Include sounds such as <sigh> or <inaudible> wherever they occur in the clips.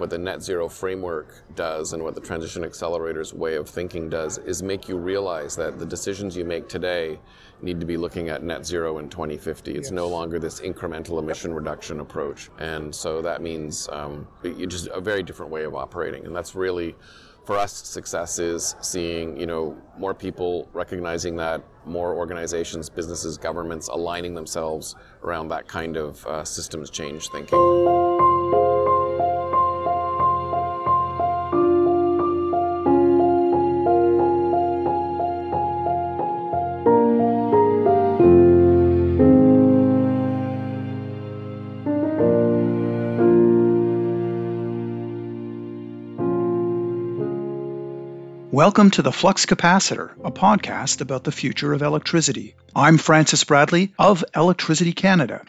what the net zero framework does and what the transition accelerator's way of thinking does is make you realize that the decisions you make today need to be looking at net zero in 2050. It's yes. no longer this incremental emission reduction approach. And so that means um, just a very different way of operating. And that's really for us, success is seeing you know more people recognizing that, more organizations, businesses, governments aligning themselves around that kind of uh, systems change thinking. Welcome to the Flux Capacitor, a podcast about the future of electricity. I'm Francis Bradley of Electricity Canada.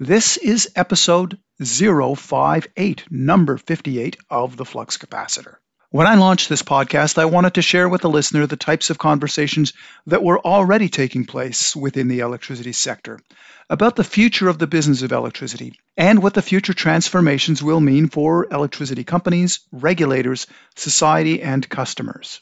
This is episode 058, number 58 of the Flux Capacitor. When I launched this podcast, I wanted to share with the listener the types of conversations that were already taking place within the electricity sector about the future of the business of electricity and what the future transformations will mean for electricity companies, regulators, society, and customers.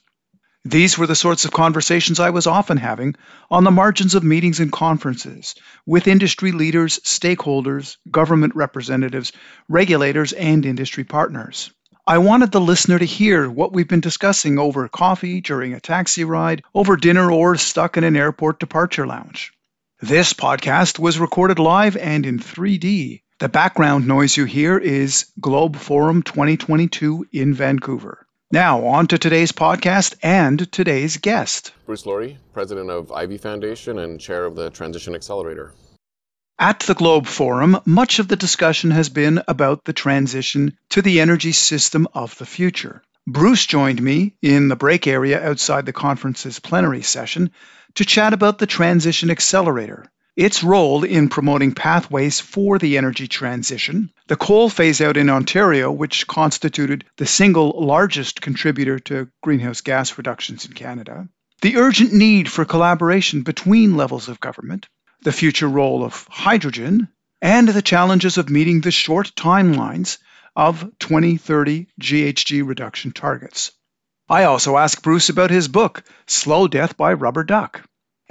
These were the sorts of conversations I was often having on the margins of meetings and conferences with industry leaders, stakeholders, government representatives, regulators, and industry partners. I wanted the listener to hear what we've been discussing over coffee, during a taxi ride, over dinner, or stuck in an airport departure lounge. This podcast was recorded live and in 3D. The background noise you hear is Globe Forum 2022 in Vancouver. Now, on to today's podcast and today's guest. Bruce Lourie, president of Ivey Foundation and chair of the Transition Accelerator. At the Globe Forum, much of the discussion has been about the transition to the energy system of the future. Bruce joined me in the break area outside the conference's plenary session to chat about the Transition Accelerator, its role in promoting pathways for the energy transition, the coal phase out in Ontario, which constituted the single largest contributor to greenhouse gas reductions in Canada, the urgent need for collaboration between levels of government, the future role of hydrogen, and the challenges of meeting the short timelines of 2030 GHG reduction targets. I also asked Bruce about his book, Slow Death by Rubber Duck.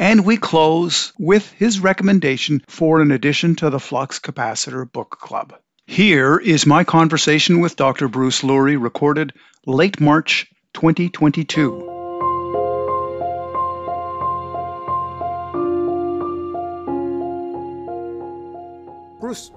And we close with his recommendation for an addition to the Flux Capacitor Book Club. Here is my conversation with Dr. Bruce Lourie, recorded late March 2022. Bruce,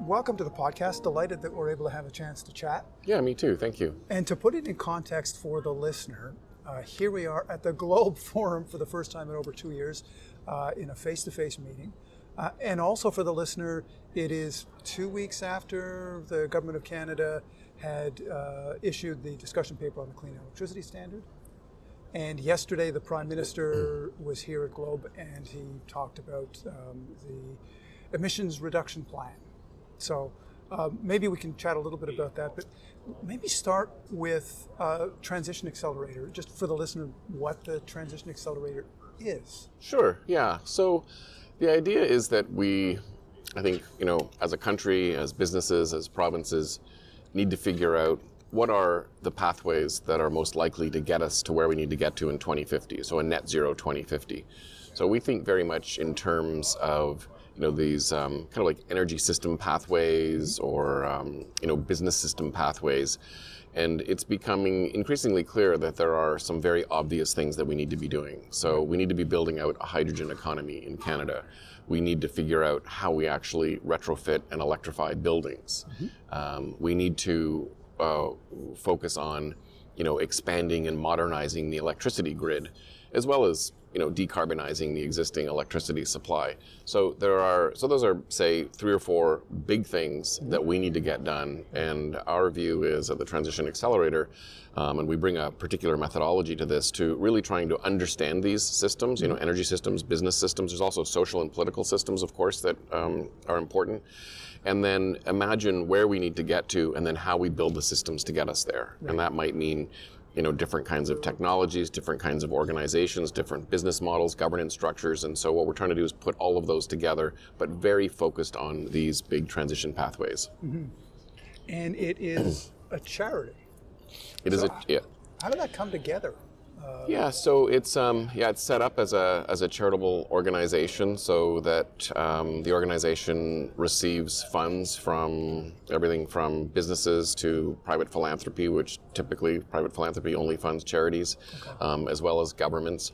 welcome to the podcast. Delighted that we're able to have a chance to chat. Yeah, me too. Thank you. And to put it in context for the listener, uh, here we are at the Globe <laughs> Forum for the first time in over two years uh, in a face to face meeting. Uh, and also for the listener, it is two weeks after the Government of Canada had uh, issued the discussion paper on the Clean Electricity Standard. And yesterday, the Prime Minister <clears throat> was here at Globe and he talked about um, the emissions reduction plan. So uh, maybe we can chat a little bit about that, but maybe start with uh, Transition Accelerator, just for the listener, what the Transition Accelerator is. Sure, yeah. So the idea is that we, I think, you know, as a country, as businesses, as provinces, need to figure out what are the pathways that are most likely to get us to where we need to get to in 2050, so a net zero 2050. So we think very much in terms of you know these um, kind of like energy system pathways or um, you know business system pathways. And it's becoming increasingly clear that there are some very obvious things that we need to be doing. So we need to be building out a hydrogen economy in canada. We need to figure out how we actually retrofit and electrify buildings. Mm-hmm. um, we need to uh, focus on you know expanding and modernizing the electricity grid as well as you know, decarbonizing the existing electricity supply. So there are, so those are, say, three or four big things that we need to get done. And our view is at the Transition Accelerator, um, and we bring a particular methodology to this to really trying to understand these systems, you know, energy systems, business systems. There's also social and political systems, of course, that um, are important. And then imagine where we need to get to, and then how we build the systems to get us there. Right. And that might mean you know different kinds of technologies different kinds of organizations different business models governance structures and so what we're trying to do is put all of those together but very focused on these big transition pathways mm-hmm. and it is a charity. It is So a yeah. How did that come together? Yeah, so it's um, yeah, it's set up as a as a charitable organization, so that um, the organization receives funds from everything from businesses to private philanthropy, which typically private philanthropy only funds charities, um, as well as governments.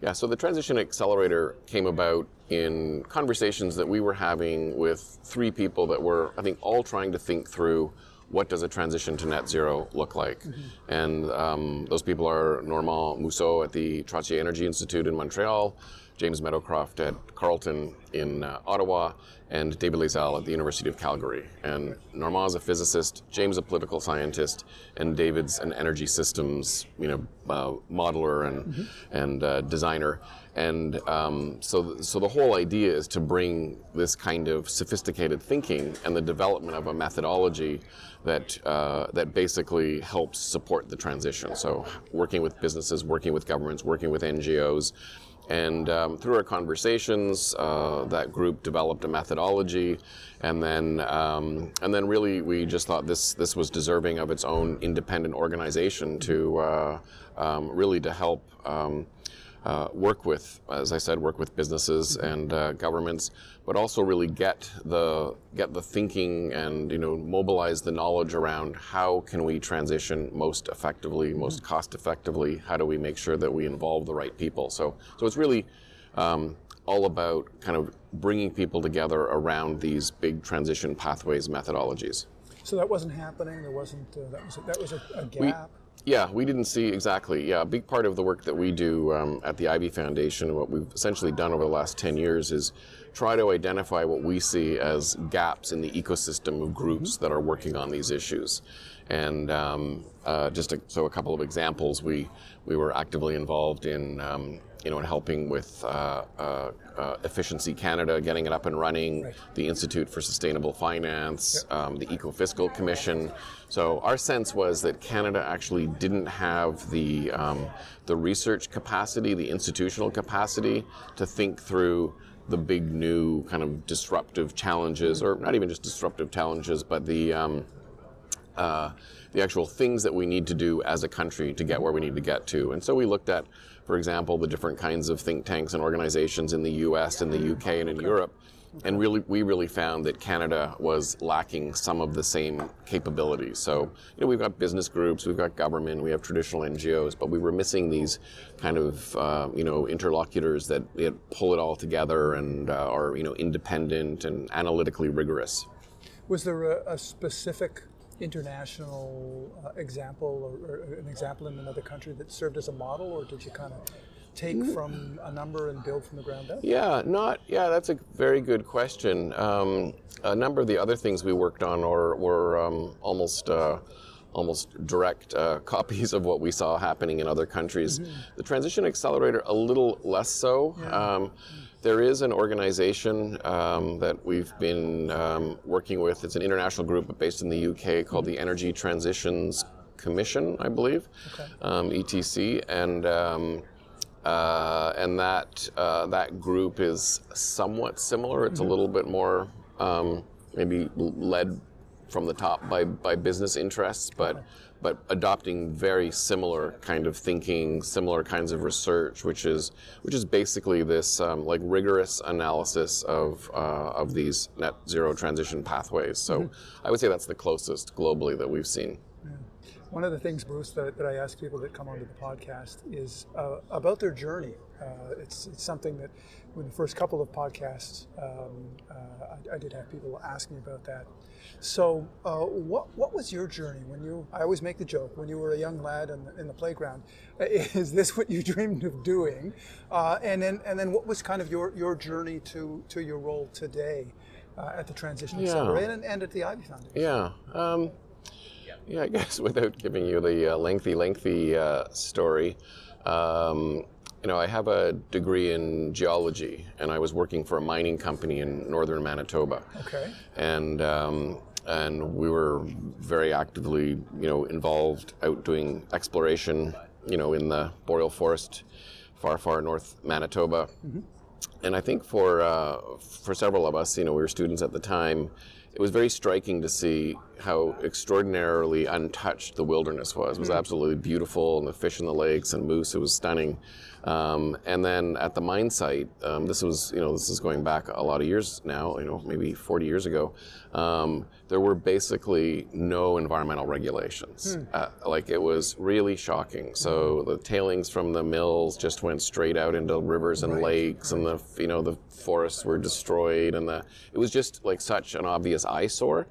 Yeah, so the Transition Accelerator came about in conversations that we were having with three people that were, I think, all trying to think through what does a transition to net zero look like. And um, those people are Normand Mousseau at the Trottier Energy Institute in Montreal, James Meadowcroft at Carleton in uh, Ottawa, and David Layzell at the University of Calgary. And Normand is a physicist, James a political scientist, and David's an energy systems, you know, uh, modeler and and uh, designer. And um, so, so the whole idea is to bring this kind of sophisticated thinking and the development of a methodology that uh, that basically helps support the transition. So, working with businesses, working with governments, working with NGOs. And um, through our conversations, uh, that group developed a methodology, and then um, and then really we just thought this this was deserving of its own independent organization to uh, um, really to help. Uh, work with, as I said, work with businesses and uh, governments, but also really get the get the thinking and you know mobilize the knowledge around how can we transition most effectively, most cost effectively. How do we make sure that we involve the right people? So, so it's really um, all about kind of bringing people together around these big transition pathways methodologies. So that wasn't happening. There wasn't. Uh, that was a, that was a, a gap. Yeah, we didn't see exactly. Yeah, a big part of the work that we do um, at the Ivey Foundation, what we've essentially done over the last 10 years is try to identify what we see as gaps in the ecosystem of groups that are working on these issues. And um, uh, just a, so a couple of examples, we, we were actively involved in um, you know, in helping with uh, uh, uh, Efficiency Canada, getting it up and running, Right. the Institute for Sustainable Finance, um, the Ecofiscal Commission. So our sense was that Canada actually didn't have the um, the research capacity, the institutional capacity to think through the big new kind of disruptive challenges, or not even just disruptive challenges, but the um, uh, the actual things that we need to do as a country to get where we need to get to. And so we looked at, for example, the different kinds of think tanks and organizations in the U.S., in the UK, and in Europe. And really, we really found that Canada was lacking some of the same capabilities. So, you know, we've got business groups, we've got government, we have traditional NGOs, but we were missing these kind of, uh, you know, interlocutors that pull it all together and uh, are, you know, independent and analytically rigorous. Was there a, a specific international uh, example or, or an example in another country that served as a model, or did you kind of take from a number and build from the ground up? Yeah, not yeah. That's a very good question. Um, a number of the other things we worked on are, were um, almost uh, almost direct uh, <laughs> copies of what we saw happening in other countries. The Transition Accelerator a little less so. Um, there is an organization um, that we've been um, working with. It's an international group based in the UK called the Energy Transitions Commission, I believe, um, ETC, and um, uh, and that uh, that group is somewhat similar. It's a little bit more um, maybe led from the top by, by business interests, but but adopting very similar kind of thinking, similar kinds of research, which is which is basically this um, like rigorous analysis of uh, of these net zero transition pathways. So I would say that's the closest globally that we've seen. One of the things, Bruce, that, that I ask people that come onto the podcast is uh, about their journey. Uh, it's, it's something that, in the first couple of podcasts, um, uh, I, I did have people ask me about that. So, uh, what what was your journey when you? I always make the joke when you were a young lad in the, in the playground. <laughs> Is this what you <laughs> dreamed of doing? Uh, and then and then what was kind of your, your journey to to your role today uh, at the Transition Yeah. Accelerator and, and at the Ivey Foundation? Yeah. Um, yeah, I <laughs> guess without giving you the uh, lengthy, lengthy uh, story, um, you know, I have a degree in geology, and I was working for a mining company in northern Manitoba, Okay. and um, and we were very actively, you know, involved out doing exploration, you know, in the boreal forest, far, far north Manitoba. And I think for uh, for several of us, you know, we were students at the time. It was very striking to see how extraordinarily untouched the wilderness was. It was absolutely beautiful, and the fish in the lakes and moose. It was stunning. Um, and then at the mine site, um, this was you know this is going back a lot of years now. You know maybe 40 years ago. Um, there were basically no environmental regulations. Uh, like it was really shocking. So the tailings from the mills just went straight out into rivers and lakes, and the you know the forests were destroyed, and the it was just like such an obvious eyesore.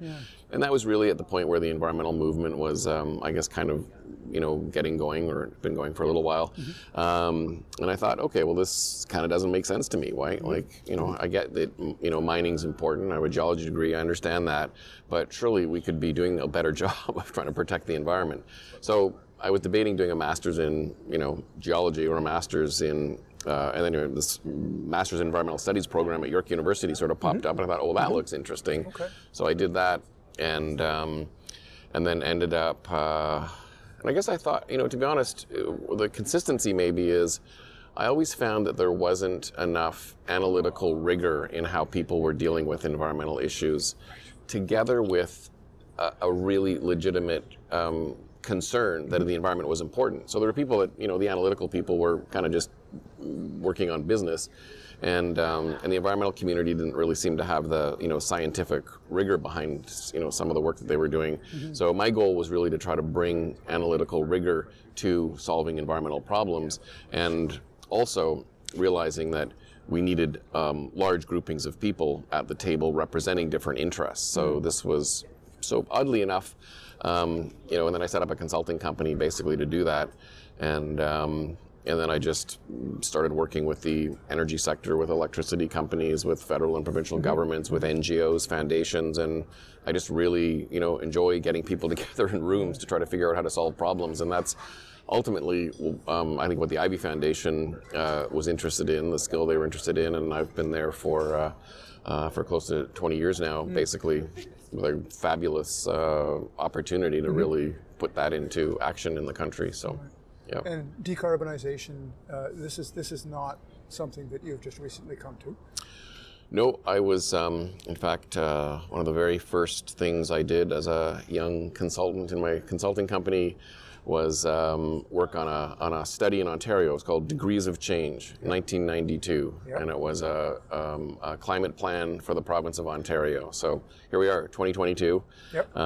And that was really at the point where the environmental movement was, um, I guess, kind of you know getting going or been going for a little while. Um, and I thought, okay, well this kind of doesn't make sense to me. Why? Like you know, I get that you know mining's important. I have a geology degree. I understand that, but surely we could be doing a better <laughs> job of trying to protect the environment. So I was debating doing a master's in you know geology or a master's in uh, and then you know, this master's in environmental studies program at York University sort of popped up, and I thought, oh, that looks interesting. Okay. So I did that, and um, and then ended up. Uh, and I guess I thought, you know, to be honest, uh, the consistency maybe is. I always found that there wasn't enough analytical rigor in how people were dealing with environmental issues, together with a, a really legitimate um, concern that the environment was important. So there were people that, you know, the analytical people were kind of just working on business, and um, and the environmental community didn't really seem to have the you know scientific rigor behind you know some of the work that they were doing. So my goal was really to try to bring analytical rigor to solving environmental problems, and also realizing that we needed um, large groupings of people at the table representing different interests. So this was so oddly enough, um, you know, and then I set up a consulting company basically to do that, and um, and then I just started working with the energy sector, with electricity companies, with federal and provincial governments, with NGOs, foundations, and I just really, you know, enjoy getting people <laughs> together in rooms to try to figure out how to solve problems, and that's ultimately, um, I think, what the Ivey Foundation uh, was interested in, the skill they were interested in, and I've been there for uh, uh, for close to 20 years now, basically, with a fabulous uh, opportunity to really put that into action in the country. So, yeah. And decarbonization, uh, this is this is not something that you've just recently come to. No, I was, um, in fact, uh, one of the very first things I did as a young consultant in my consulting company was um, work on a, on a study in Ontario. It was called Degrees of Change, 1992, Yeah. and it was a, um, a climate plan for the province of Ontario. So here we are, 2022. Yep.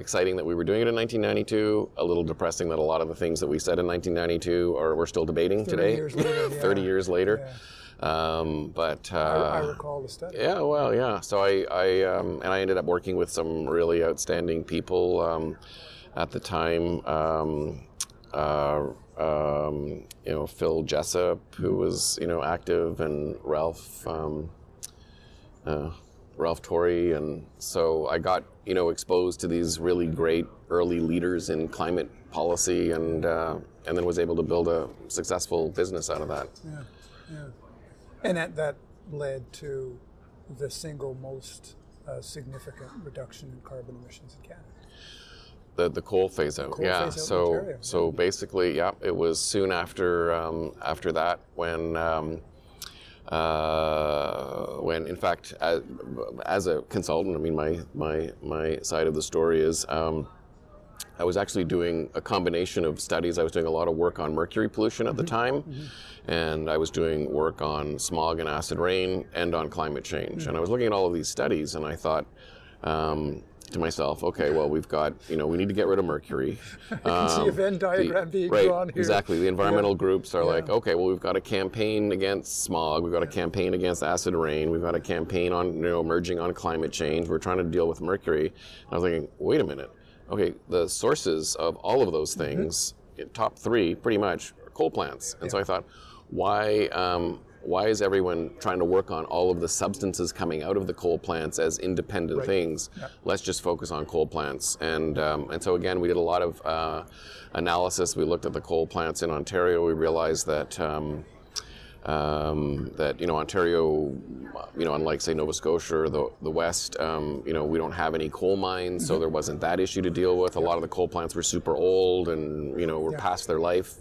Exciting that we were doing it in 1992. A little depressing that a lot of the things that we said in 1992 are we're still debating 30 today. years later, <laughs> 30 years later. Um, but uh, I, I recall the study. yeah, well, yeah. So I, I um, and I ended up working with some really outstanding people um, at the time. Um, uh, um, you know, Phil Jessup, who was you know active, and Ralph. Um, uh, Ralph Torrie, and so I got you know exposed to these really great early leaders in climate policy, and uh, and then was able to build a successful business out of that. Yeah, yeah. And that, that led to the single most uh, significant reduction in carbon emissions in Canada. The, the coal phase out, coal yeah. phase out so so basically, yeah, it was soon after um, after that when um, uh, when in fact as, as a consultant, I mean my my my side of the story is. Um, I was actually doing a combination of studies. I was doing a lot of work on mercury pollution at the time, and I was doing work on smog and acid rain and on climate change. And I was looking at all of these studies, and I thought um, to myself, okay, well, we've got, you know, we need to get rid of mercury. I <laughs> see a Um, Venn the- being right, drawn here. Exactly. The environmental groups are like, okay, well, we've got a campaign against smog. We've got a campaign against acid rain. We've got a campaign on, you know, merging on climate change. We're trying to deal with mercury. And I was thinking, wait a minute. Okay, the sources of all of those Mm-hmm. things, top three, pretty much, are coal plants. And so I thought, why? Um, why is everyone trying to work on all of the substances coming out of the coal plants as independent things? Let's just focus on coal plants. And um, and so again, we did a lot of uh, analysis. We looked at the coal plants in Ontario. We realized that. Um, um, that you know Ontario, you know, unlike say Nova Scotia or the the West, um, you know, we don't have any coal mines, so there wasn't that issue to deal with. A lot of the coal plants were super old and you know were past their life.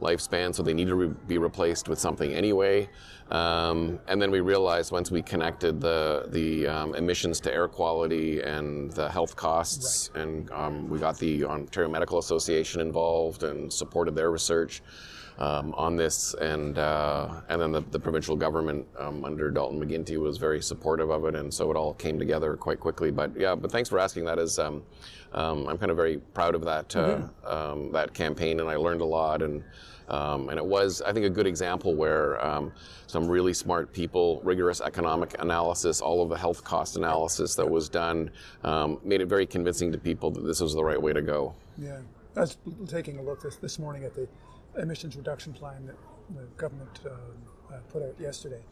Lifespan, so they need to re- be replaced with something anyway. Um, and then we realized once we connected the the um, emissions to air quality and the health costs, right. and um, we got the Ontario Medical Association involved and supported their research. Um, on this, and uh, and then the, the provincial government um, under Dalton McGuinty was very supportive of it, and so it all came together quite quickly. But yeah, but thanks for asking that. Is um, um I'm kind of very proud of that uh, mm-hmm. that campaign, and I learned a lot, and um, and it was, I think, a good example where um, some really smart people, rigorous economic analysis, all of the health cost analysis that was done, um, made it very convincing to people that this was the right way to go. Yeah, I was taking a look this, this morning at the emissions reduction plan that the government uh, uh, put out yesterday.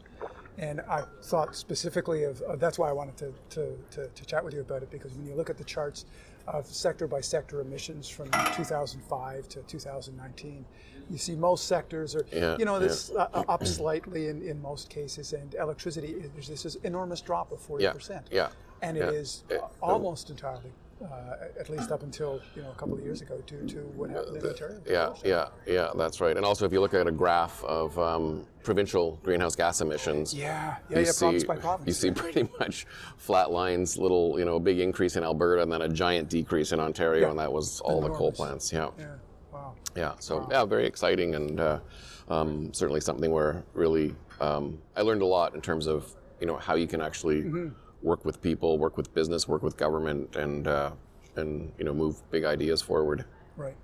And I thought specifically of, of that's why I wanted to, to, to, to, chat with you about it because when you look at the charts of sector by sector emissions from 2005 to 2019, you see most sectors are, yeah, you know, this yeah. uh, up slightly in, in most cases, and electricity, there's this enormous drop of 40%. Yeah, yeah and it is almost entirely uh, at least up until you know a couple of years ago, due to what happened in Ontario. Yeah, yeah, yeah, that's right. And also, if you look at a graph of um, provincial greenhouse gas emissions, yeah, yeah, you yeah, see, province by province. You see pretty much flat lines, little, you know, a big increase in Alberta, and then a giant decrease in Ontario, yeah. and that was all Enormous. the coal plants. Yeah. Yeah. Wow. Yeah. So wow. yeah, very exciting, and uh, um, certainly something where really um, I learned a lot in terms of you know how you can actually. Mm-hmm work with people, work with business, work with government, and uh, and you know move big ideas forward. Right.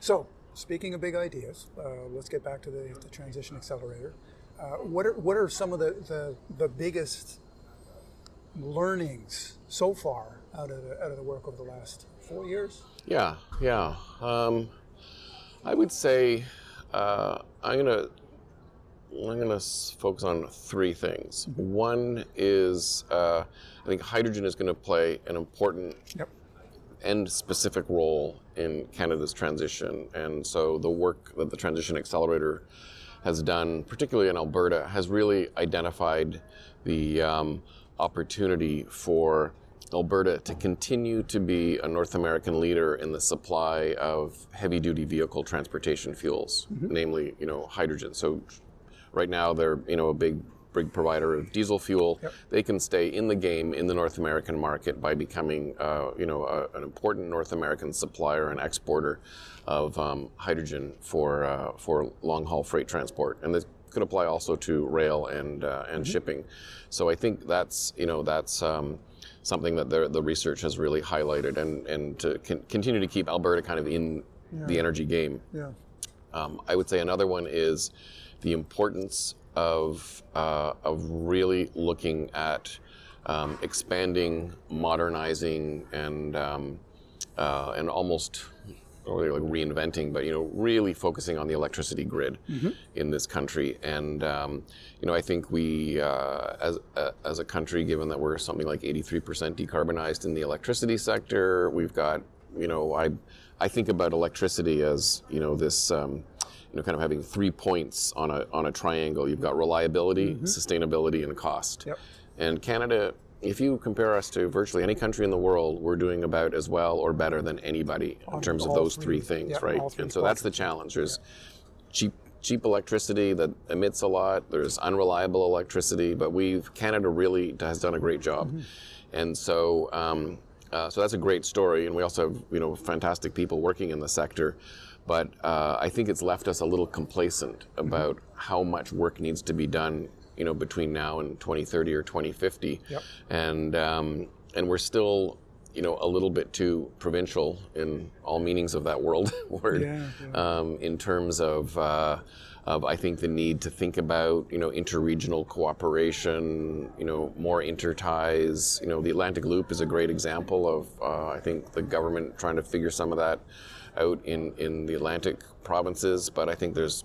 So speaking of big ideas, uh, let's get back to the, the transition accelerator. Uh, what are what are some of the, the, the biggest learnings so far out of the out of the work over the last four years? Yeah, yeah. Um, I would say uh, I'm gonna I'm going to focus on three things. Mm-hmm. One is uh, I think hydrogen is going to play an important yep. and specific role in Canada's transition. And so the work that the Transition Accelerator has done, particularly in Alberta, has really identified the um, opportunity for Alberta to continue to be a North American leader in the supply of heavy duty vehicle transportation fuels, mm-hmm. namely, you know, hydrogen. So Right now, they're you know a big big provider of diesel fuel. Yep. They can stay in the game in the North American market by becoming uh, you know a, an important North American supplier and exporter of um, hydrogen for uh, for long haul freight transport, and this could apply also to rail and uh, and mm-hmm. shipping. So I think that's you know that's. Um, something that the, the research has really highlighted and, and to con- continue to keep Alberta kind of in yeah. the energy game. Yeah. Um, I would say another one is the importance of, uh, of really looking at um, expanding, modernizing, and, um, uh, and almost or like reinventing, but you know, really focusing on the electricity grid mm-hmm. in this country. And um, you know, I think we, uh, as uh, as a country, given that we're something like 83% decarbonized in the electricity sector, we've got, you know, I I think about electricity as you know this. Um, you know, kind of having three points on a on a triangle. You've got reliability, mm-hmm. sustainability, and cost. Yep. And Canada, if you compare us to virtually any country in the world, we're doing about as well or better than anybody on in terms of those three, three things, yep, right? Three and so that's the challenge. There's cheap cheap electricity that emits a lot. There's unreliable electricity, but we've Canada really has done a great job, mm-hmm. and so. Um, uh, so that's a great story, and we also have you know fantastic people working in the sector. But uh, I think it's left us a little complacent about mm-hmm. how much work needs to be done, you know, between now and 2030 or 2050. Yep. And um, and we're still, you know, a little bit too provincial in all meanings of that world <laughs> word, yeah, yeah. Um, in terms of. Uh, of I think the need to think about you know interregional cooperation, you know more interties. You know the Atlantic Loop is a great example of uh, I think the government trying to figure some of that out in, in the Atlantic provinces, but I think there's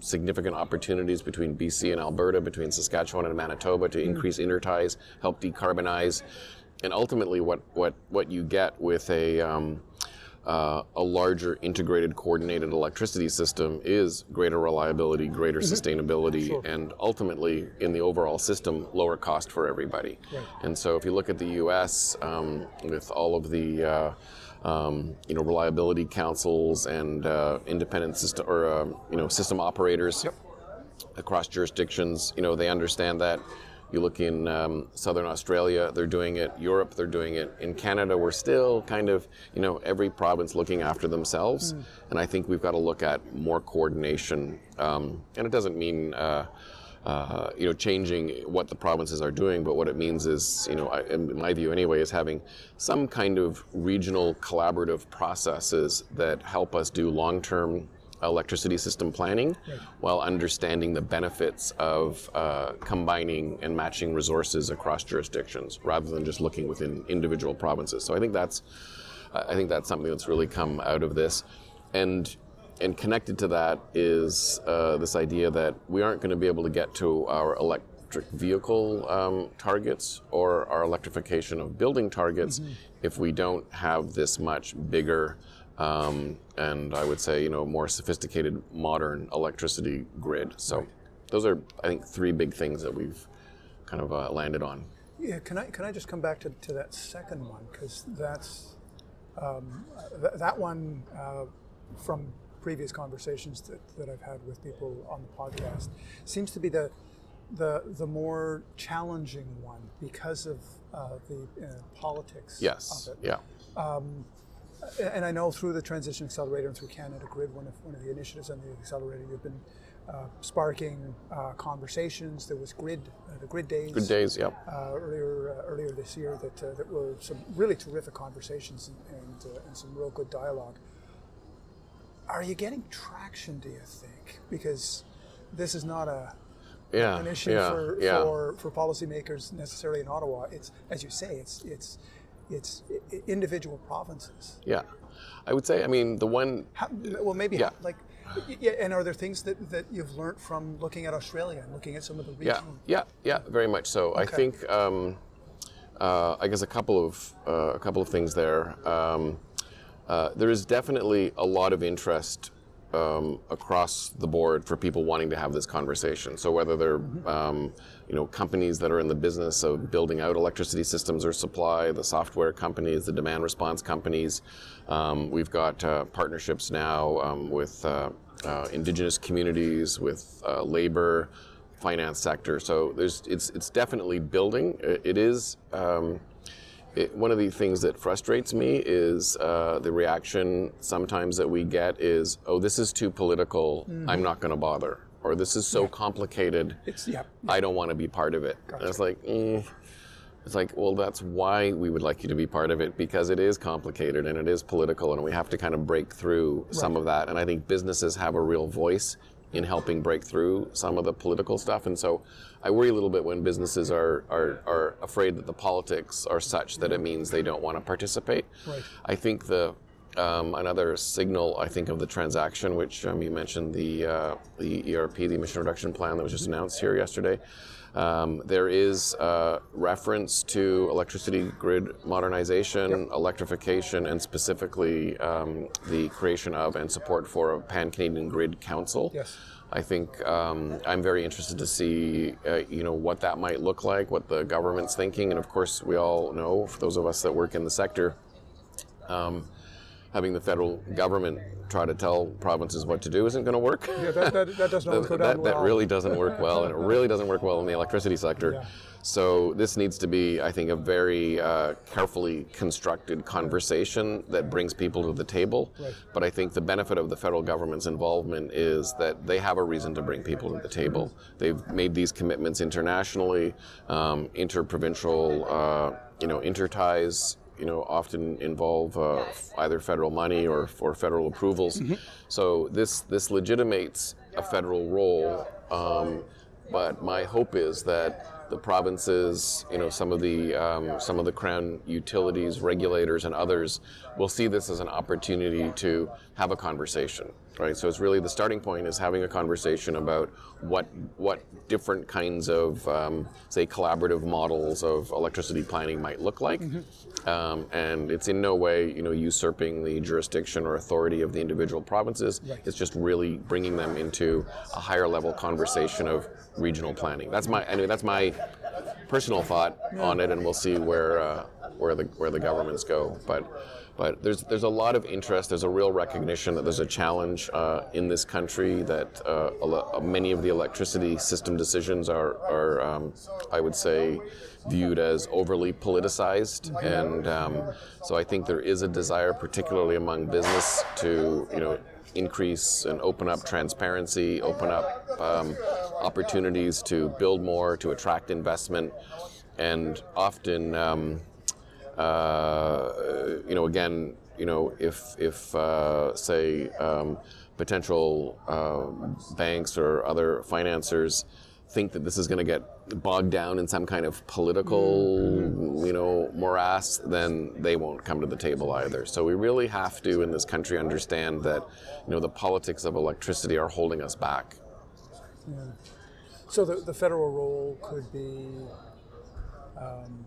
significant opportunities between BC and Alberta, between Saskatchewan and Manitoba to mm. increase interties, help decarbonize, and ultimately what, what, what you get with a, um, uh, a larger integrated coordinated electricity system is greater reliability, greater mm-hmm. sustainability, sure. and ultimately in the overall system, lower cost for everybody. Right. And so if you look at the U.S. Um, with all of the uh, um, you know reliability councils and uh, independent system or um, you know system operators across jurisdictions. You know they understand that. You look in um, southern Australia, they're doing it. Europe, they're doing it. In Canada, we're still kind of, you know, every province looking after themselves. Mm. And I think we've got to look at more coordination. Um, and it doesn't mean, uh, uh, you know, changing what the provinces are doing, but what it means is, you know, in my view anyway, is having some kind of regional collaborative processes that help us do long-term electricity system planning right. while understanding the benefits of uh, combining and matching resources across jurisdictions rather than just looking within individual provinces. So I think that's I think that's something that's really come out of this, and and connected to that is uh, this idea that we aren't going to be able to get to our electric vehicle um, targets or our electrification of building targets mm-hmm. if we don't have this much bigger um, and I would say you know more sophisticated modern electricity grid. So right. those are I think three big things that we've kind of uh, landed on. Yeah, can I can I just come back to, to that second one because that's um, th- that one uh, from previous conversations that, that I've had with people on the podcast seems to be the the the more challenging one because of uh, the uh, politics yes. of it. Yeah. Um, and I know through the Transition Accelerator and through Canada Grid, one of, one of the initiatives on the Accelerator, you've been uh, sparking uh, conversations. There was Grid, uh, the Grid Days. Grid Days, yeah. Uh, earlier, uh, earlier this year, that uh, that were some really terrific conversations and and, and, some real good dialogue. Are you getting traction? Do you think? Because this is not a yeah, an issue yeah, for, yeah. for for policymakers necessarily in Ottawa. It's as you say, it's it's it's individual provinces. Yeah, I would say. I mean, the one. How, well, maybe yeah. like. Yeah, and are there things that, that you've learned from looking at Australia and looking at some of the regional? Yeah, yeah, yeah, very much so. Okay. I think, um, uh, I guess a couple of uh, a couple of things there. Um, uh, there is definitely a lot of interest um, across the board for people wanting to have this conversation. So whether they're um, you know companies that are in the business of building out electricity systems or supply, the software companies, the demand response companies, um, we've got uh, partnerships now um, with uh, uh, indigenous communities, with uh, labor, finance sector. So there's it's it's definitely building. it, it is. It, one of the things that frustrates me is uh, the reaction sometimes that we get is, "Oh, this is too political. Mm-hmm. I'm not going to bother," or "This is so yeah. complicated. It's, yeah, yeah. I don't want to be part of it." Gotcha. And it's like, mm. it's like, well, that's why we would like you to be part of it because it is complicated and it is political, and we have to kind of break through right. some of that. And I think businesses have a real voice in helping break through some of the political stuff. And so I worry a little bit when businesses are, are, are afraid that the politics are such that it means they don't want to participate. Right. I think the um, another signal, I think, of the transaction, which um, you mentioned the uh, the ERP, the emission reduction plan that was just announced here yesterday. Um, there is uh, reference to electricity grid modernization, yep. electrification, and specifically um, the creation of and support for a Pan Canadian Grid Council. Yes. I think um, I'm very interested to see, uh, you know, what that might look like, what the government's thinking, and of course, we all know, for those of us that work in the sector, um, having the federal government try to tell provinces what to do isn't going to work. Yeah, that, that, that does not <laughs> that, that, that, really doesn't work well, and it really doesn't work well in the electricity sector. Yeah. So this needs to be, I think, a very uh, carefully constructed conversation that brings people to the table. Right. But I think the benefit of the federal government's involvement is that they have a reason to bring people to the table. They've made these commitments internationally, um, interprovincial, uh, you know, interties you know, often involve uh, either federal money or, or federal approvals. Mm-hmm. So this this legitimates a federal role. Um, but my hope is that the provinces, you know, some of the um, some of the crown utilities, regulators, and others will see this as an opportunity to have a conversation, right? So it's really the starting point is having a conversation about what what different kinds of um, say collaborative models of electricity planning might look like, mm-hmm. um, and it's in no way you know usurping the jurisdiction or authority of the individual provinces. Right. It's just really bringing them into a higher level conversation of regional planning. That's my anyway. That's my personal thought yeah. on it, and we'll see where uh, where the where the governments go. But But there's there's a lot of interest. There's a real recognition that there's a challenge uh, in this country that uh, lo- many of the electricity system decisions are are um, I would say viewed as overly politicized, and um, so I think there is a desire, particularly among business, to you know increase and open up transparency, open up um, opportunities to build more, to attract investment, and often. Um, uh, you know, again, you know, if if uh, say um, potential uh, banks or other financiers think that this is going to get bogged down in some kind of political, mm-hmm. you know, morass, then they won't come to the table either. So we really have to, in this country, understand that, you know, the politics of electricity are holding us back. Yeah. So the, the federal role could be um,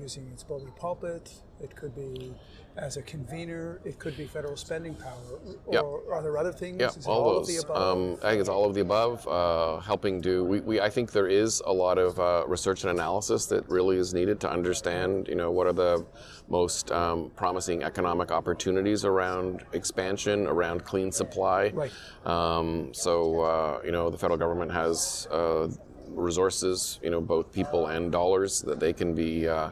using its bully pulpit. It could be as a convener. It could be federal spending power. Or yep. are there other things? Yeah, all, all, those. Of the above? Um, I think it's all of the above. Uh, helping do. We, we, I think there is a lot of uh, research and analysis that really is needed to understand. You know, what are the most um, promising economic opportunities around expansion, around clean supply. Right. Um, so uh, you know, the federal government has uh, resources, you know, both people and dollars that they can be uh,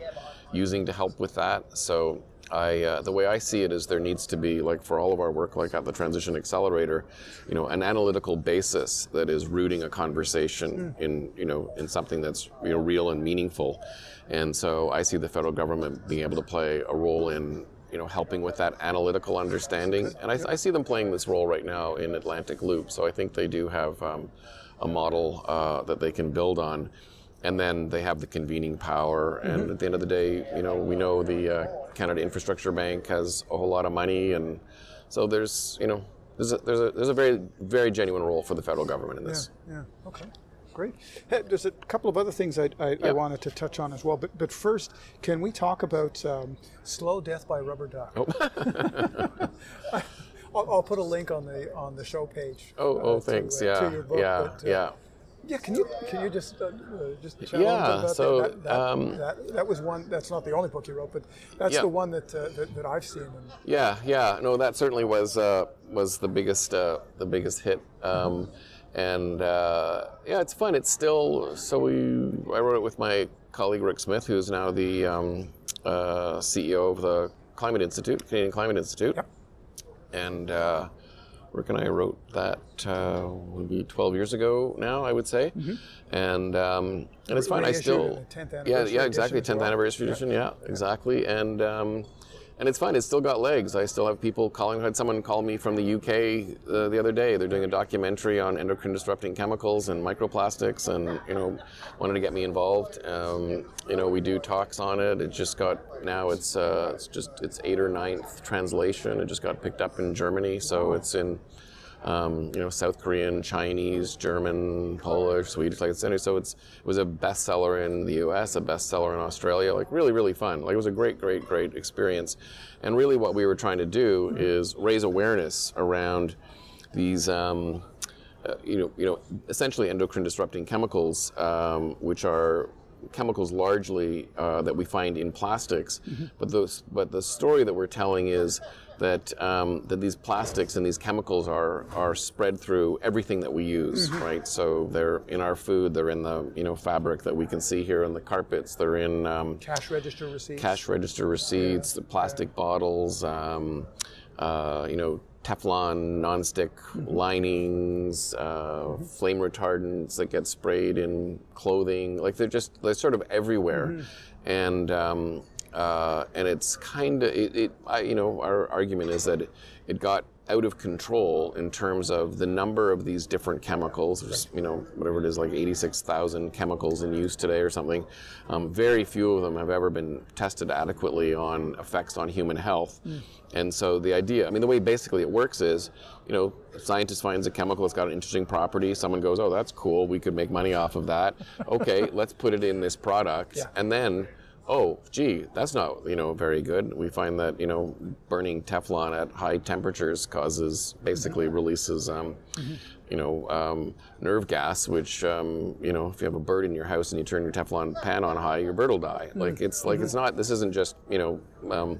using to help with that. So I, uh, the way I see it is there needs to be, like for all of our work, like at the Transition Accelerator, you know, an analytical basis that is rooting a conversation mm. in, you know, in something that's you know real and meaningful. And so I see the federal government being able to play a role in you know, helping with that analytical understanding. And I, I, see them playing this role right now in Atlantic Loop. So I think they do have um, a model uh, that they can build on. And then they have the convening power. And mm-hmm. at the end of the day, you know, we know the uh, Canada Infrastructure Bank has a whole lot of money, and so there's, you know, there's a, there's a, there's a very very genuine role for the federal government in this. Yeah. Yeah. Okay. Great. Hey, there's a couple of other things I, I. I, wanted to touch on as well. But, but first, can we talk about um, slow death by rubber duck? Oh. <laughs> <laughs> I'll, I'll, put a link on the on the show page. Oh, uh, oh, thanks. To, uh, yeah, to book, yeah, but, uh, yeah. Yeah, can you can you just uh, uh just chat yeah, about so, that? That, um, that, that, was one. That's not the only book you wrote, but that's yeah. the one that, uh, that, that I've seen. And, yeah, yeah. No, that certainly was uh, was the biggest uh, the biggest hit. Um, and uh, yeah, it's fun. It's still so we. I wrote it with my colleague Rick Smith, who's now the um, CEO of the Climate Institute, Canadian Climate Institute. Yep and uh, Rick and I wrote that uh, maybe 12 years ago now, I would say, mm-hmm. and um, and it's fine. I still yeah yeah exactly 10th well. anniversary edition yeah, yeah exactly and. Um, and it's fine. It's still got legs. I still have people calling. I had someone call me from the UK uh, the other day. They're doing a documentary on endocrine disrupting chemicals and microplastics, and you know, wanted to get me involved. Um, you know, we do talks on it. It just got now. It's uh, it's just it's eight or ninth translation. It just got picked up in Germany, so it's in um, you know, South Korean, Chinese, German, Polish, Swedish, like it's so it's it was a bestseller in the U.S., a bestseller in Australia. Like really, really fun. Like it was a great, great, great experience. And really, what we were trying to do is raise awareness around these. Um, uh, you know, you know, essentially endocrine disrupting chemicals, um, which are chemicals largely uh, that we find in plastics. Mm-hmm. But those, but the story that we're telling is that um, that these plastics and these chemicals are are spread through everything that we use, mm-hmm. right? So they're in our food, they're in the you know fabric that we can see here on the carpets, they're in um, cash register receipts, cash register receipts, yeah. the plastic yeah. bottles, um, uh, you know. Teflon nonstick mm-hmm. linings, uh, mm-hmm. flame retardants that get sprayed in clothing. Like they're just they're sort of everywhere, mm-hmm. and um, uh, and it's kind of it, it I, you know our argument is that it, it, got out of control in terms of the number of these different chemicals. There's you know whatever it is like 86,000 chemicals in use today or something. Um, very few of them have ever been tested adequately on effects on human health. Mm. and so the idea I mean the way basically it works is you know scientist finds a chemical that's got an interesting property. Someone goes oh that's cool. We could make money off of that. <laughs> Okay let's put it in this product. Yeah. and then oh, gee, that's not you know very good. We find that you know burning Teflon at high temperatures causes basically mm-hmm. releases um, mm-hmm. you know um, nerve gas, which um, you know if you have a bird in your house and you turn your Teflon pan on high, your bird will die. Mm-hmm. Like it's like it's mm-hmm. not. This isn't just you know.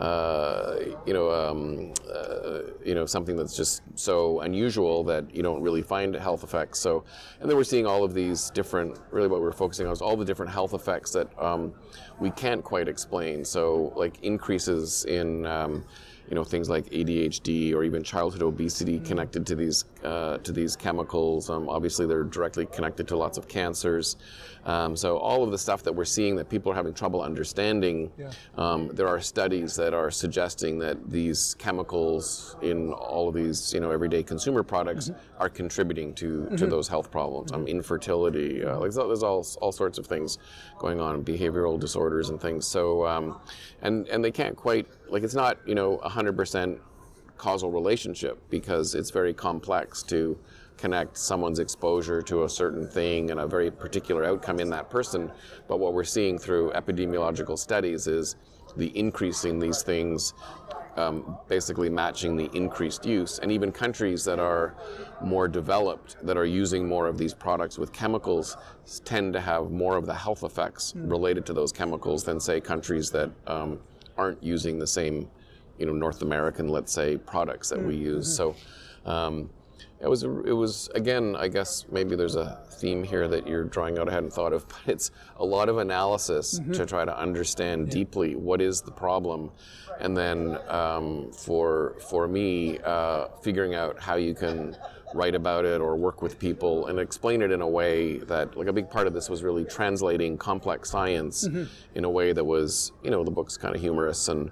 Uh, you know, um, uh, you know, something that's just so unusual that you don't really find health effects. So, and then we're seeing all of these different. Really, what we're focusing on is all the different health effects that um, we can't quite explain. So, like increases in um, you know things like ADHD or even childhood obesity connected to these uh, to these chemicals. Um, obviously, they're directly connected to lots of cancers. Um, so all of the stuff that we're seeing that people are having trouble understanding, yeah. um, there are studies that are suggesting that these chemicals in all of these you know everyday consumer products mm-hmm. are contributing to, mm-hmm. to those health problems. Um, mm-hmm. infertility, uh, like there's all all sorts of things going on, behavioral disorders and things. So um, and and they can't quite like it's not you know 100% causal relationship because it's very complex to connect someone's exposure to a certain thing and a very particular outcome in that person. But what we're seeing through epidemiological studies is the increase in these things um, basically matching the increased use. And even countries that are more developed, that are using more of these products with chemicals, tend to have more of the health effects mm. related to those chemicals than, say, countries that um, aren't using the same, you know, North American, let's say, products that mm. we use. Mm-hmm. So. Um, it was it was again I guess maybe there's a theme here that you're drawing out I hadn't thought of <laughs> but it's a lot of analysis mm-hmm. to try to understand yeah. deeply what is the problem and then um, for for me uh, figuring out how you can write about it or work with people and explain it in a way that like a big part of this was really translating complex science mm-hmm. in a way that was you know the book's kind of humorous and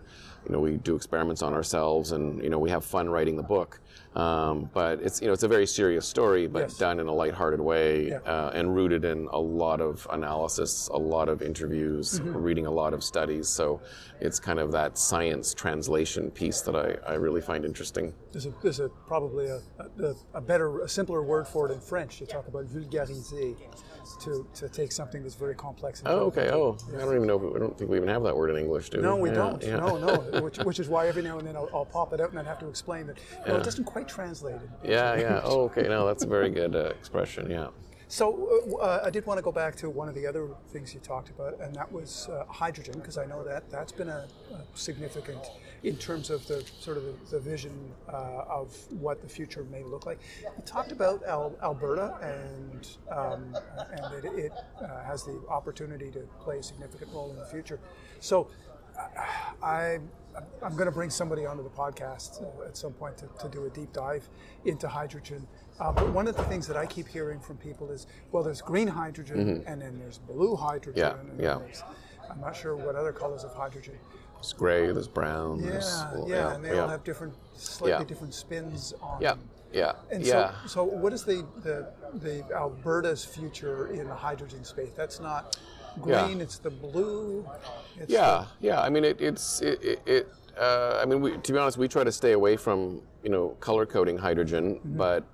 you know we do experiments on ourselves and you know we have fun writing the book um, but it's you know it's a very serious story, but yes. done in a lighthearted way yeah. uh, and rooted in a lot of analysis, a lot of interviews, mm-hmm. reading a lot of studies. So it's kind of that science translation piece that I, I really find interesting. There's, a, there's a, probably a, a, a, better, a simpler word for it in French. You talk about vulgariser to, to take something that's very complex. oh, okay. Oh, I don't even know. If, I don't think we even have that word in English, do we? No, we don't. Yeah. No, no. <laughs> Which, which is why every now and then I'll, I'll pop it out and I have to explain that. Well, yeah. it doesn't quite translate. It. Yeah, yeah. <laughs> Oh, okay. No, that's a very good uh, expression. Yeah. So uh, I did want to go back to one of the other things you talked about, and that was uh, hydrogen, because I know that that's been a, a, significant in terms of the sort of the, the vision uh, of what the future may look like. You talked about Al- Alberta, and um, and it, it uh, has the opportunity to play a significant role in the future. So I I'm going to bring somebody onto the podcast uh, at some point to, to do a deep dive into hydrogen. Uh, but one of the things that I keep hearing from people is, well, there's green hydrogen, mm-hmm. and then there's blue hydrogen, yeah, yeah. I'm not sure what other colors of hydrogen. There's gray, there's brown. Yeah, there's, well, yeah, yeah, and they yeah. all have different, slightly different spins on yeah. them. Yeah, and yeah. So, so what is the, the the Alberta's future in the hydrogen space? That's not green; it's the blue. It's yeah, the, yeah. I mean, it, it's it, it uh, I mean, we, to be honest, we try to stay away from you know color coding hydrogen, mm-hmm. but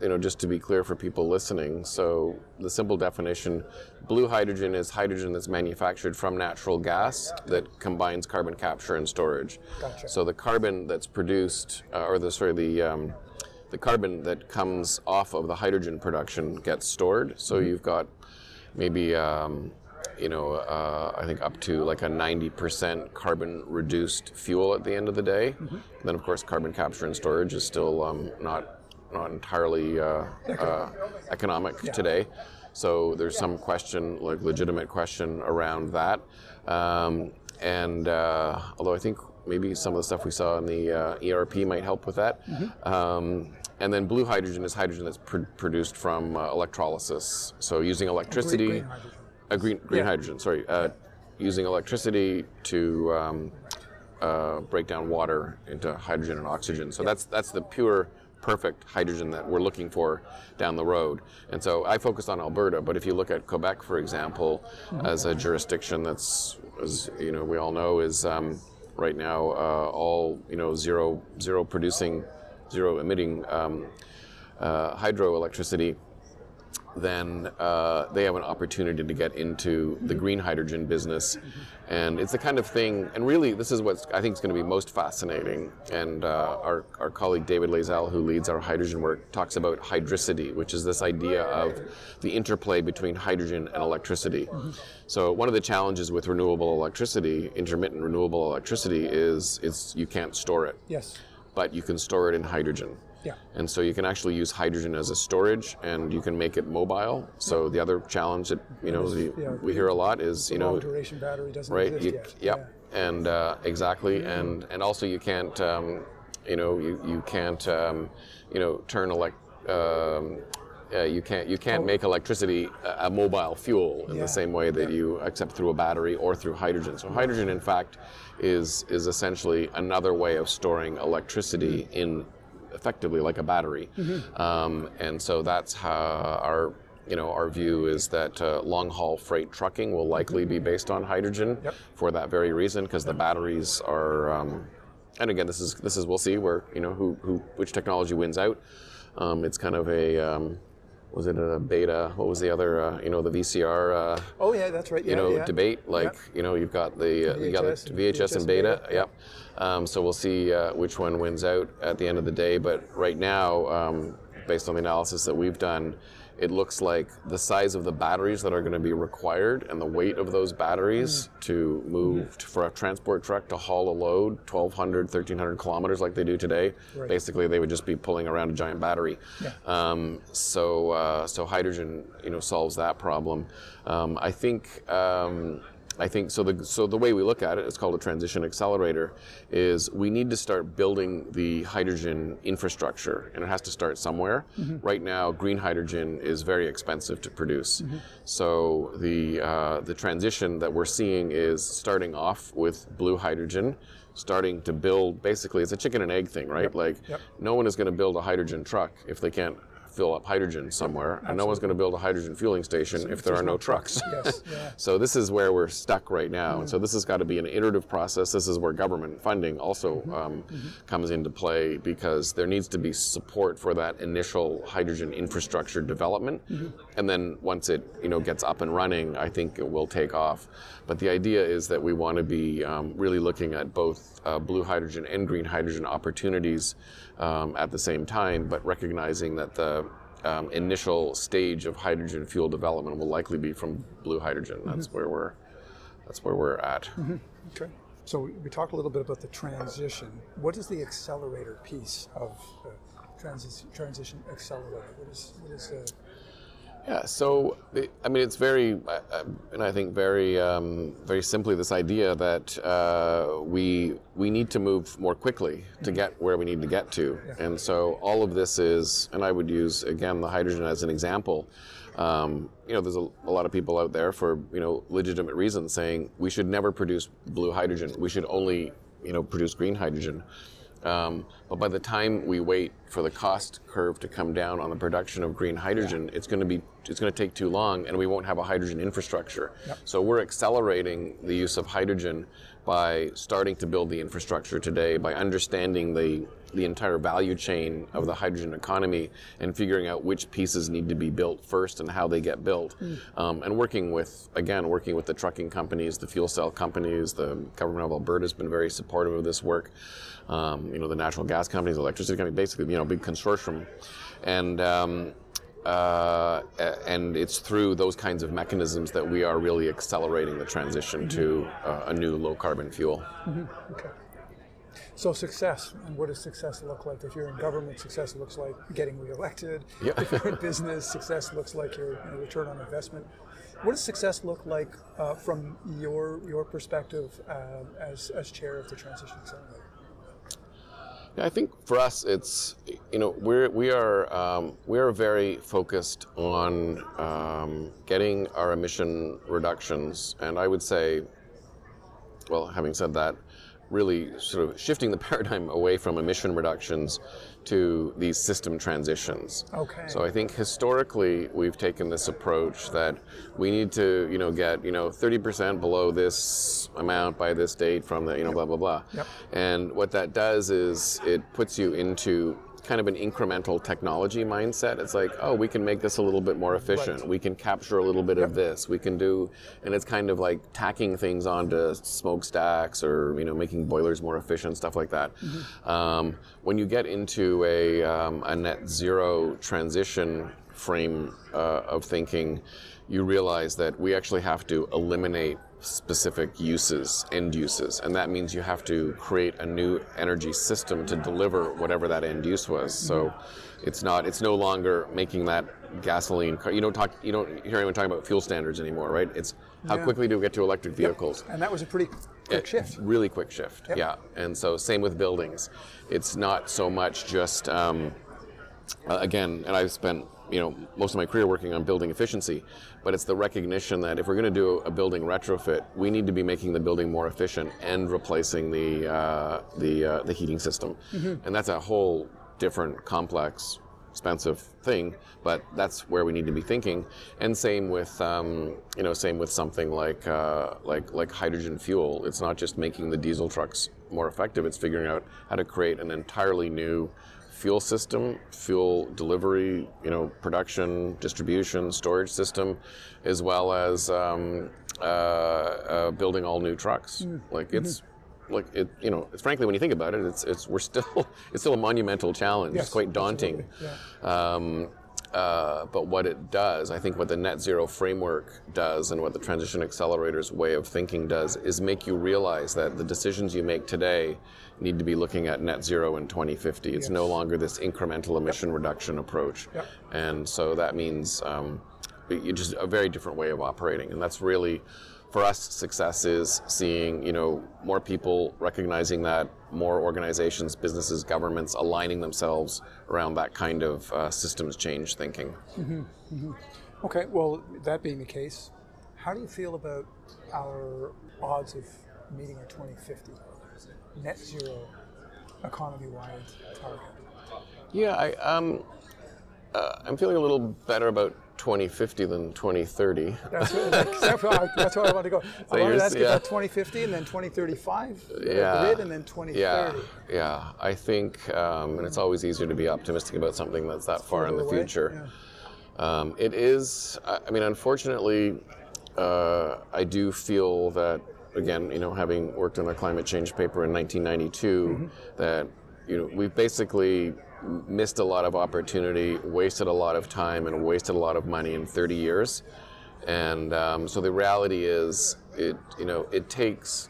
you know just to be clear for people listening, so the simple definition: blue hydrogen is hydrogen that's manufactured from natural gas that combines carbon capture and storage. Gotcha. So the carbon that's produced, uh, or the sorry the um, the carbon that comes off of the hydrogen production gets stored. So mm-hmm. you've got maybe um, you know, uh, I think up to like a 90% carbon reduced fuel at the end of the day. Mm-hmm. Then, of course, carbon capture and storage is still um, not not entirely uh, uh, economic yeah. today. So there's some question, like legitimate question around that. Um, and uh, although I think maybe some of the stuff we saw in the uh, ERP might help with that. Mm-hmm. Um, and then blue hydrogen is hydrogen that's pr- produced from uh, electrolysis. So using electricity. Green, green uh, green green yeah. hydrogen. Sorry, uh, using electricity to um, uh, break down water into hydrogen and oxygen. So yeah. that's that's the pure perfect hydrogen that we're looking for down the road. And so I focused on Alberta, but if you look at Quebec, for example, as a jurisdiction that's, as you know, we all know is um, right now uh, all you know zero zero producing, zero emitting um, uh, hydroelectricity then uh, they have an opportunity to get into the green hydrogen business. And it's the kind of thing, and really, this is what I think is going to be most fascinating. And uh, our, our colleague David Layzell, who leads our hydrogen work, talks about hydricity, which is this idea of the interplay between hydrogen and electricity. So, one of the challenges with renewable electricity, intermittent renewable electricity, is it's, you can't store it, Yes. but you can store it in hydrogen. Yeah. And so you can actually use hydrogen as a storage, and you can make it mobile. So the other challenge that you know the, yeah, we hear a lot is you know duration battery doesn't right exist you, yet. yep and uh, exactly and and also you can't um, you know you, you can't um, you know turn elect um, uh, you can't you can't make electricity a, a mobile fuel in Yeah. the same way that you except through a battery or through hydrogen. So hydrogen, in fact, is is essentially another way of storing electricity in effectively like a battery. Um, and so that's how our you know our view is that uh, long haul freight trucking will likely be based on hydrogen Yep. for that very reason because the batteries are. Um, and again, this is this is we'll see where you know who, who which technology wins out. Um, it's kind of a um, was it a beta? What was the other? Uh, you know, the VCR. Uh, Oh yeah, that's right. Yeah, you know, yeah. debate. Like, Yep. you know, you've got the uh, you got VHS the and- VHS, and beta. Yep. Um, so we'll see uh, which one wins out at the end of the day. But right now, um, based on the analysis that we've done, it looks like the size of the batteries that are going to be required and the weight of those batteries Mm. to move t- for a transport truck to haul a load 1,200, 1,300 kilometers like they do today. Right. Basically, they would just be pulling around a giant battery. Yeah. Um, so, uh, so hydrogen, you know, solves that problem. Um, I think. Um, I think so. The so the way we look at it, it's called a transition accelerator. Is we need to start building the hydrogen infrastructure, and it has to start somewhere. Right now, green hydrogen is very expensive to produce. So the uh, the transition that we're seeing is starting off with blue hydrogen, starting to build. Basically, it's a chicken and egg thing, right? Like Yep. no one is going to build a hydrogen truck if they can't fill up hydrogen somewhere, and no one's going to build a hydrogen fueling station if there are no trucks. Yes. <laughs> Yeah. so this is where we're stuck right now, and so this has got to be an iterative process. This is where government funding also um, comes into play because there needs to be support for that initial hydrogen infrastructure development, and then once it you know gets up and running, I think it will take off. But the idea is that we want to be um, really looking at both uh, blue hydrogen and green hydrogen opportunities um, at the same time, but recognizing that the um, initial stage of hydrogen fuel development will likely be from blue hydrogen. That's where we're that's where we're at. Okay. So we we talked a little bit about the transition. What is the accelerator piece of the transition, transition accelerator? What is what is the Yeah. So I mean, it's very, and I think very, um, very simply this idea that uh, we we need to move more quickly to get where we need to get to, and so all of this is, and I would use again the hydrogen as an example. Um, you know, there's a, a lot of people out there for you know legitimate reasons saying we should never produce blue hydrogen. We should only you know produce green hydrogen. Um, but by the time we wait for the cost curve to come down on the production of green hydrogen, it's going to be it's going to take too long, and we won't have a hydrogen infrastructure. So we're accelerating the use of hydrogen by starting to build the infrastructure today, by understanding the the entire value chain of the hydrogen economy and figuring out which pieces need to be built first and how they get built, um, and working with again working with the trucking companies, the fuel cell companies. The government of Alberta has been very supportive of this work um, you know, the natural gas companies, electricity companies, basically, you know, big consortium. And, um, uh, and it's through those kinds of mechanisms that we are really accelerating the transition to uh, a new low carbon fuel. okay? So success, and what does success look like? If you're in government, success looks like getting reelected. Yeah. If you're in business, success looks like your you know, return on investment. What does success look like uh, from your your perspective uh, as as chair of the Transition Accelerator? Yeah, I think for us, it's you know we're we are um, we are very focused on um, getting our emission reductions, and I would say, well, having said that, really sort of shifting the <laughs> paradigm away from emission reductions to these system transitions. Okay. So I think historically we've taken this approach that we need to, you know, get, you know, 30% below this amount by this date from the, you know, blah blah blah. Yep. And what that does is it puts you into kind of an incremental technology mindset. It's like, oh, we can make this a little bit more efficient. Right. We can capture a little bit of this. We can do, and it's kind of like tacking things onto smokestacks or you know making boilers more efficient, stuff like that. Um, when you get into a, um, a net zero transition frame uh, of thinking, you realize that we actually have to eliminate specific uses, end uses, and that means you have to create a new energy system to deliver whatever that end use was. So it's not, it's no longer making that gasoline car. You don't talk, you don't hear anyone talking about fuel standards anymore, right? It's how Yeah. quickly do we get to electric vehicles? And that was a pretty quick It- shift. Really quick shift. Yep. Yeah. And so same with buildings. It's not so much just um, uh, again, and I've spent you know most of my career working on building efficiency, but it's the recognition that if we're going to do a building retrofit, we need to be making the building more efficient and replacing the uh, the uh, the heating system, and that's a whole different complex expensive thing, but that's where we need to be thinking. And same with um, you know same with something like uh, like like hydrogen fuel. It's not just making the diesel trucks more effective; it's figuring out how to create an entirely new fuel system, fuel delivery, you know, production, distribution, storage system, as well as um, uh, uh, building all new trucks. Like it's. Like it, you know, it's frankly, when you think about it, it's it's we're still <laughs> it's still a monumental challenge. Yes, it's quite daunting. absolutely, Um, uh, but what it does, I think what the net zero framework does and what the transition accelerator's way of thinking does is make you realize that the decisions you make today need to be looking at net zero in 2050. It's no longer this incremental emission reduction approach. Yep. And so that means um, just a very different way of operating. And that's really, for us, success is seeing you know more people recognizing that, more organizations, businesses, governments aligning themselves around that kind of uh, systems change thinking. Okay, well, that being the case, how do you feel about our odds of meeting our 2050 net zero economy wide target? Yeah, I, um, uh, I'm feeling a little better about 2050 than 2030. That's, what, that's, that's what- that's where I want to go. <laughs> I wanted yours- to ask yeah. about 2050 and then 2035 Yeah. grid and then 2030. Yeah, yeah. I think, um, and it's always easier to be optimistic about something that's that far in the away, future. Um, it is. I I mean, unfortunately, uh, I do feel that again, you know, having worked on a climate change paper in 1992, that you know we've basically missed a lot of opportunity, wasted a lot of time, and wasted a lot of money in 30 years. And um, so the reality is, it you know, it takes.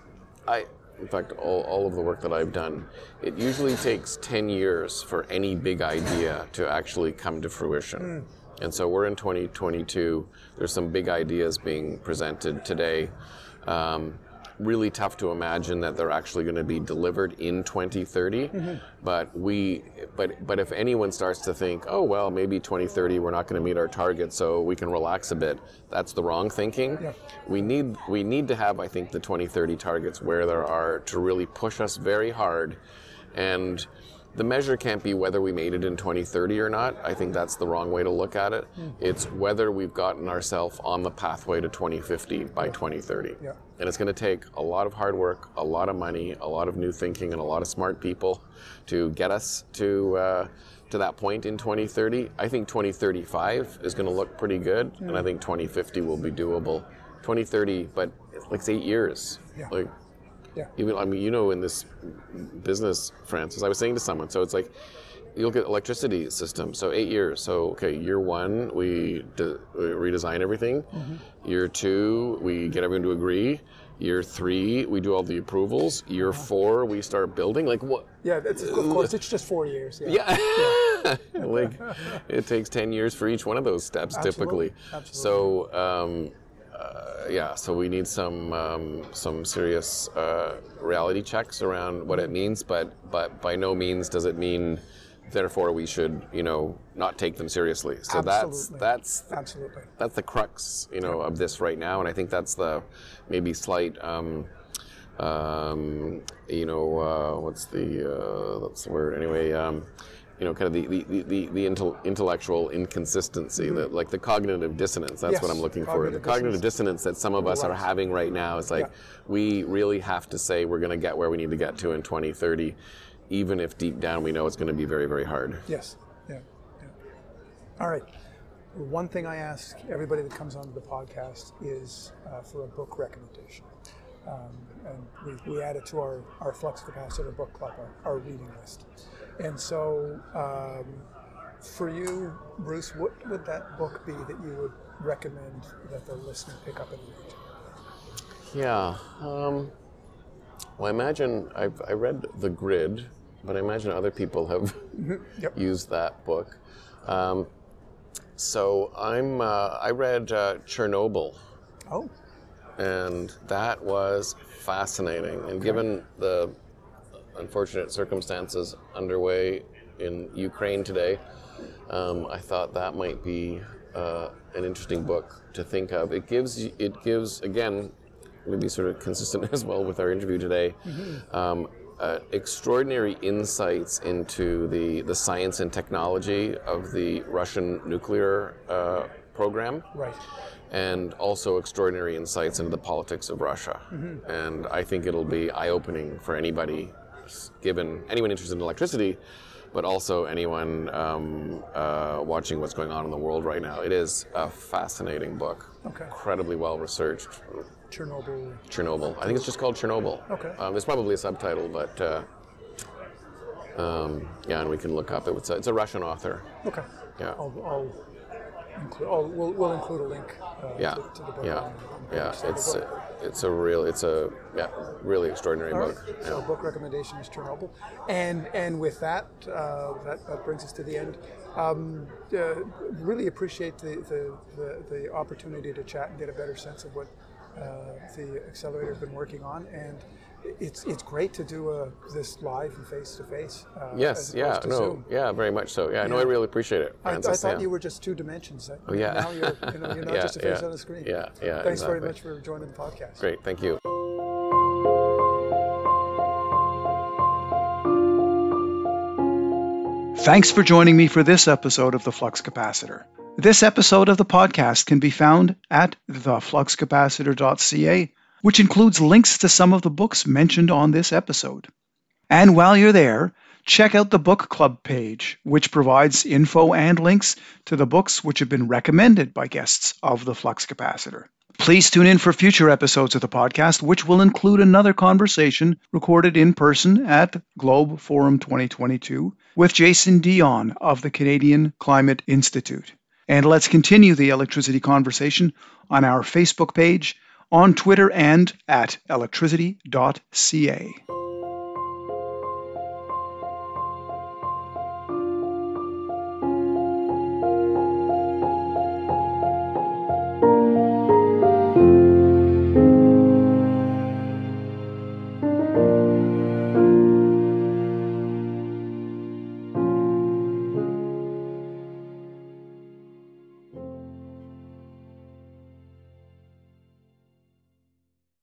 I, in fact, all, all of the work that I've done, it usually takes 10 years for any big idea to actually come to fruition. And so we're in 2022. There's some big ideas being presented today. Um, really tough to imagine that they're actually going to be delivered in 2030. Mm-hmm. But we, but but if anyone starts to think, oh well, maybe 2030 we're not going to meet our target, so we can relax a bit. That's the wrong thinking. Yeah. We need we need to have, I think, the 2030 targets where there are to really push us very hard, and the measure can't be whether we made it in 2030 or not. I think that's the wrong way to look at it. It's whether we've gotten ourselves on the pathway to 2050 by 2030. Yeah. And it's going to take a lot of hard work, a lot of money, a lot of new thinking, and a lot of smart people to get us to uh, to that point in 2030. I think 2035 is going to look pretty good, and I think 2050 will be doable. 2030, but it's like it's eight years. Yeah. Like Yeah. even I mean, you know, in this business, Francis, I was saying to someone, so it's like you look at electricity system. So eight years. So okay, year one we, de- we redesign everything. Year two we get everyone to agree. Year three we do all the approvals. Year four we start building. Like what? Yeah, that's, of course, it's just four years. Yeah. Yeah. <laughs> like it takes 10 years for each one of those steps Absolutely. typically. So um, uh, yeah, so we need some um, some serious uh, reality checks around what it means, but but by no means does it mean therefore we should, you know, not take them seriously. So that's Absolutely. that's Absolutely. that's the crux, you know, of this right now, and I think that's the maybe slight, um, um, you know, uh, what's the uh, that's the word anyway. Um, you know, kind of the the, the, the intel, intellectual inconsistency, that like the cognitive dissonance. That's what I'm looking for. The cognitive dissonance that some of us are having right now. is like Yeah. we really have to say we're going to get where we need to get to in 2030. even if deep down we know it's going to be very, very hard. Yes. Yeah. yeah. All right. One thing I ask everybody that comes onto the podcast is uh, for a book recommendation. Um, and we, we add it to our, our Flux Capacitor book club, our, our reading list. And so, um, for you, Bruce, what would that book be that you would recommend that the listener pick up and read? Yeah. Um, well, I imagine I've, I read The Grid, but I imagine other people have <laughs> Yep. used that book. Um, so I'm uh, I read uh, Chernobyl, Oh, and that was fascinating. And given the unfortunate circumstances underway in Ukraine today, um, I thought that might be uh, an interesting book to think of. It gives it gives again maybe sort of consistent <laughs> as well with our interview today. Um, uh, extraordinary insights into the, the science and technology of the Russian nuclear uh, program right. and also extraordinary insights into the politics of Russia. And I think it'll be eye-opening for anybody, given anyone interested in electricity, but also anyone um, uh, watching what's going on in the world right now. It is a fascinating book, Okay. incredibly well researched. Chernobyl. Chernobyl. I think it's just called Chernobyl. Okay. Um, there's probably a subtitle, but uh, um, yeah, and we can look up. It, It's a, it's a Russian author. Okay. Yeah. I'll, I'll include. I'll, we'll, we'll include a link. Uh, Yeah, To, to the book. yeah, yeah. It's a, it's a real, it's a yeah, really extraordinary right. book. So Yeah. book recommendation is Chernobyl, and and with that, uh, that that brings us to the end. Um, uh, really appreciate the, the, the, the opportunity to chat and get a better sense of what uh, the accelerator has been working on, and it's it's great to do a, this live and face uh, to face. Yes, yeah, no, yeah, very much so. Yeah, no, I really appreciate it, I, I thought yeah. you were just two dimensions. Oh yeah. Now you're, you know, you're not <laughs> Yeah, just a face yeah, on the screen. yeah, yeah, Thanks very much for joining the podcast. Great, thank you. Thanks for joining me for this episode of the Flux Capacitor. This episode of the podcast can be found at thefluxcapacitor.ca, which includes links to some of the books mentioned on this episode. And while you're there, check out the book club page, which provides info and links to the books which have been recommended by guests of the Flux Capacitor. Please tune in for future episodes of the podcast, which will include another conversation recorded in person at Globe Forum 2022 with Jason Dion of the Canadian Climate Institute. And let's continue the electricity conversation on our Facebook page, on Twitter, and at electricity.ca.